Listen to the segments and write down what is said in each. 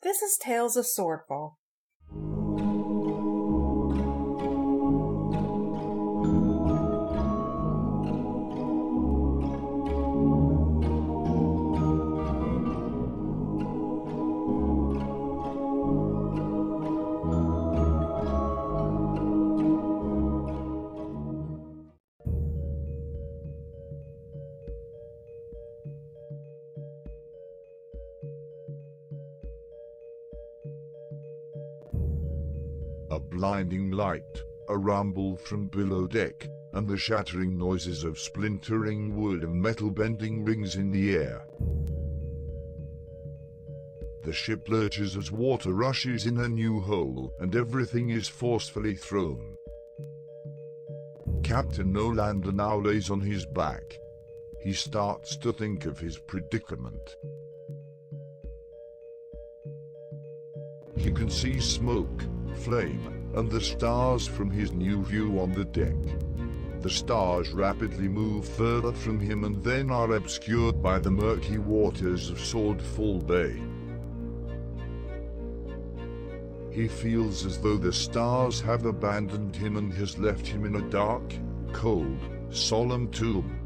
This is Tales of Swordfall. A blinding light, a rumble from below deck, and the shattering noises of splintering wood and metal bending rings in the air. The ship lurches as water rushes in a new hole, and everything is forcefully thrown. Captain Nolander now lays on his back. He starts to think of his predicament. He can see smoke, flame, and the stars from his new view on the deck. The stars rapidly move further from him and then are obscured by the murky waters of Swordfall Bay. He feels as though the stars have abandoned him and has left him in a dark, cold, solemn tomb.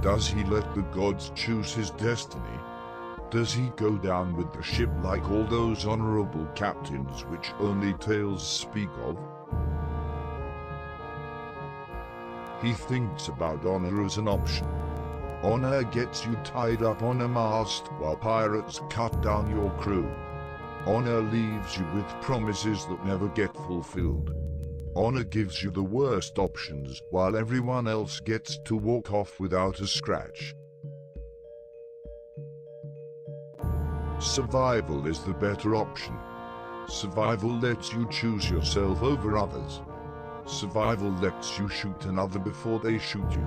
Does he let the gods choose his destiny? Does he go down with the ship like all those honorable captains which only tales speak of? He thinks about honor as an option. Honor gets you tied up on a mast while pirates cut down your crew. Honor leaves you with promises that never get fulfilled. Honor gives you the worst options while everyone else gets to walk off without a scratch. Survival is the better option. Survival lets you choose yourself over others. Survival lets you shoot another before they shoot you.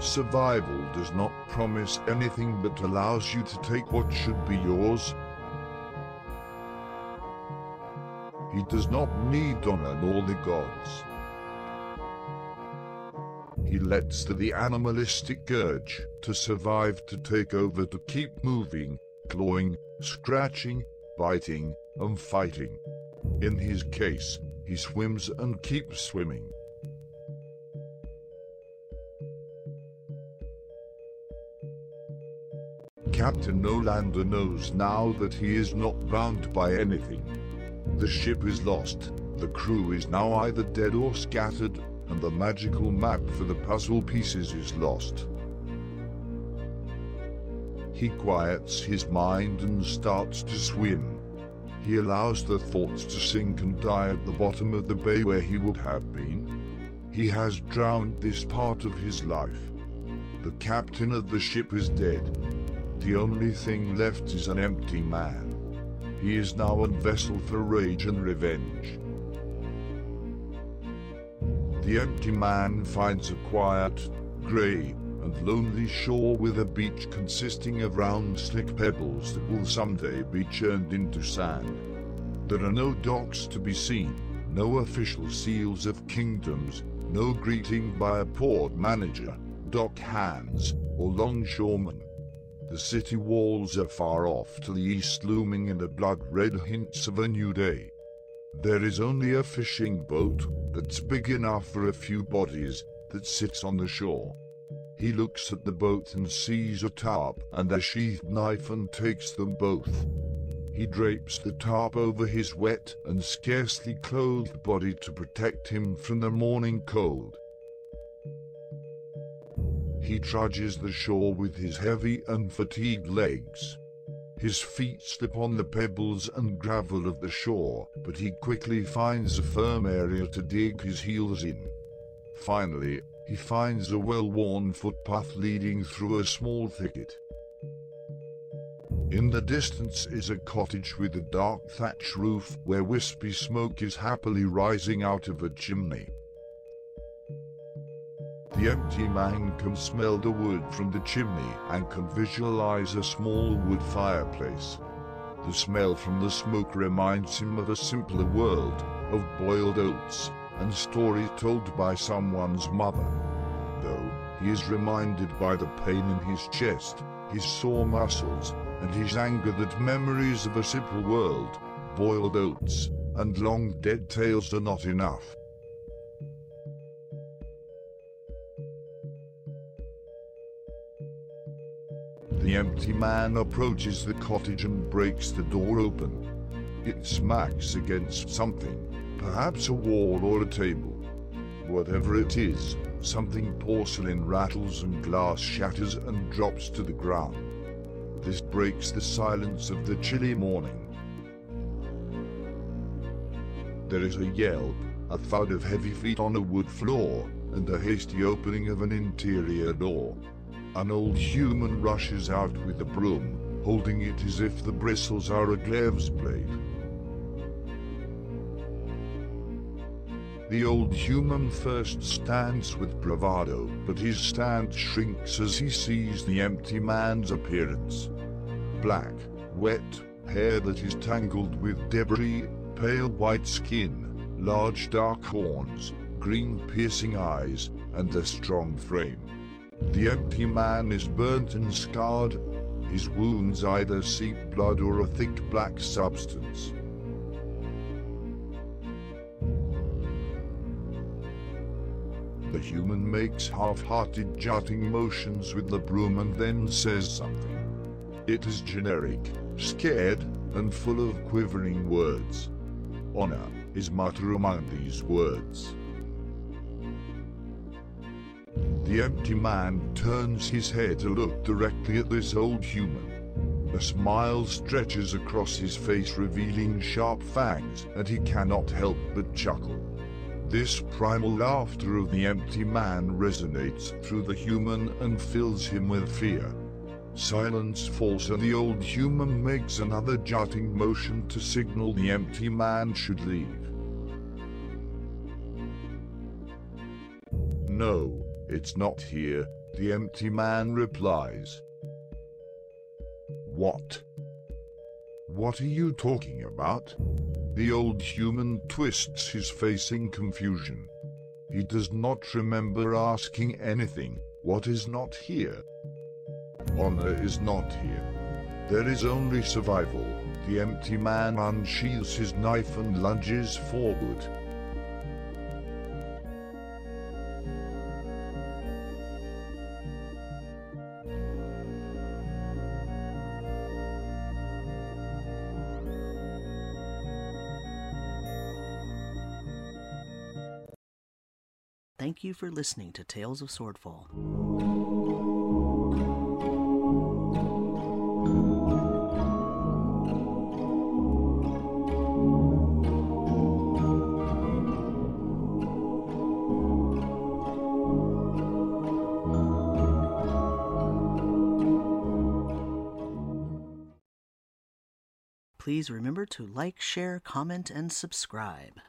Survival does not promise anything but allows you to take what should be yours. He does not need honor nor the gods. He lets the, the animalistic urge to survive to take over to keep moving, clawing, scratching, biting, and fighting. In his case, he swims and keeps swimming. Captain Nolander knows now that he is not bound by anything. The ship is lost, the crew is now either dead or scattered, and the magical map for the puzzle pieces is lost. He quiets his mind and starts to swim. He allows the thoughts to sink and die at the bottom of the bay where he would have been. He has drowned this part of his life. The captain of the ship is dead. The only thing left is an empty man. He is now a vessel for rage and revenge. The empty man finds a quiet, grey, and lonely shore with a beach consisting of round slick pebbles that will someday be churned into sand. There are no docks to be seen, no official seals of kingdoms, no greeting by a port manager, dock hands, or longshoremen. The city walls are far off to the east looming in the blood-red hints of a new day. There is only a fishing boat that's big enough for a few bodies that sits on the shore. He looks at the boat and sees a tarp and a sheathed knife and takes them both. He drapes the tarp over his wet and scarcely clothed body to protect him from the morning cold. He trudges the shore with his heavy and fatigued legs. His feet slip on the pebbles and gravel of the shore, but he quickly finds a firm area to dig his heels in. Finally, he finds a well-worn footpath leading through a small thicket. In the distance is a cottage with a dark thatch roof where wispy smoke is happily rising out of a chimney. The empty man can smell the wood from the chimney and can visualize a small wood fireplace. The smell from the smoke reminds him of a simpler world, of boiled oats, and stories told by someone's mother. Though, he is reminded by the pain in his chest, his sore muscles, and his anger that memories of a simple world, boiled oats, and long dead tales are not enough. The empty man approaches the cottage and breaks the door open. It smacks against something, perhaps a wall or a table. Whatever it is, something porcelain rattles and glass shatters and drops to the ground. This breaks the silence of the chilly morning. There is a yelp, a thud of heavy feet on a wood floor, and a hasty opening of an interior door. An old human rushes out with a broom, holding it as if the bristles are a glaive's blade. The old human first stands with bravado, but his stand shrinks as he sees the empty man's appearance. Black, wet, hair that is tangled with debris, pale white skin, large dark horns, green piercing eyes, and a strong frame. The empty man is burnt and scarred. His wounds either seep blood or a thick black substance. The human makes half-hearted jutting motions with the broom and then says something. It is generic, scared, and full of quivering words. Honor is muttered among these words. The empty man turns his head to look directly at this old human. A smile stretches across his face revealing sharp fangs and he cannot help but chuckle. This primal laughter of the empty man resonates through the human and fills him with fear. Silence falls and the old human makes another jutting motion to signal the empty man should leave. No, it's not here, the empty man replies. What? What are you talking about? The old human twists his face in confusion. He does not remember asking anything. What is not here? Honor is not here. There is only survival. The empty man unsheathes his knife and lunges forward. Thank you for listening to Tales of Swordfall. Please remember to like, share, comment, and subscribe.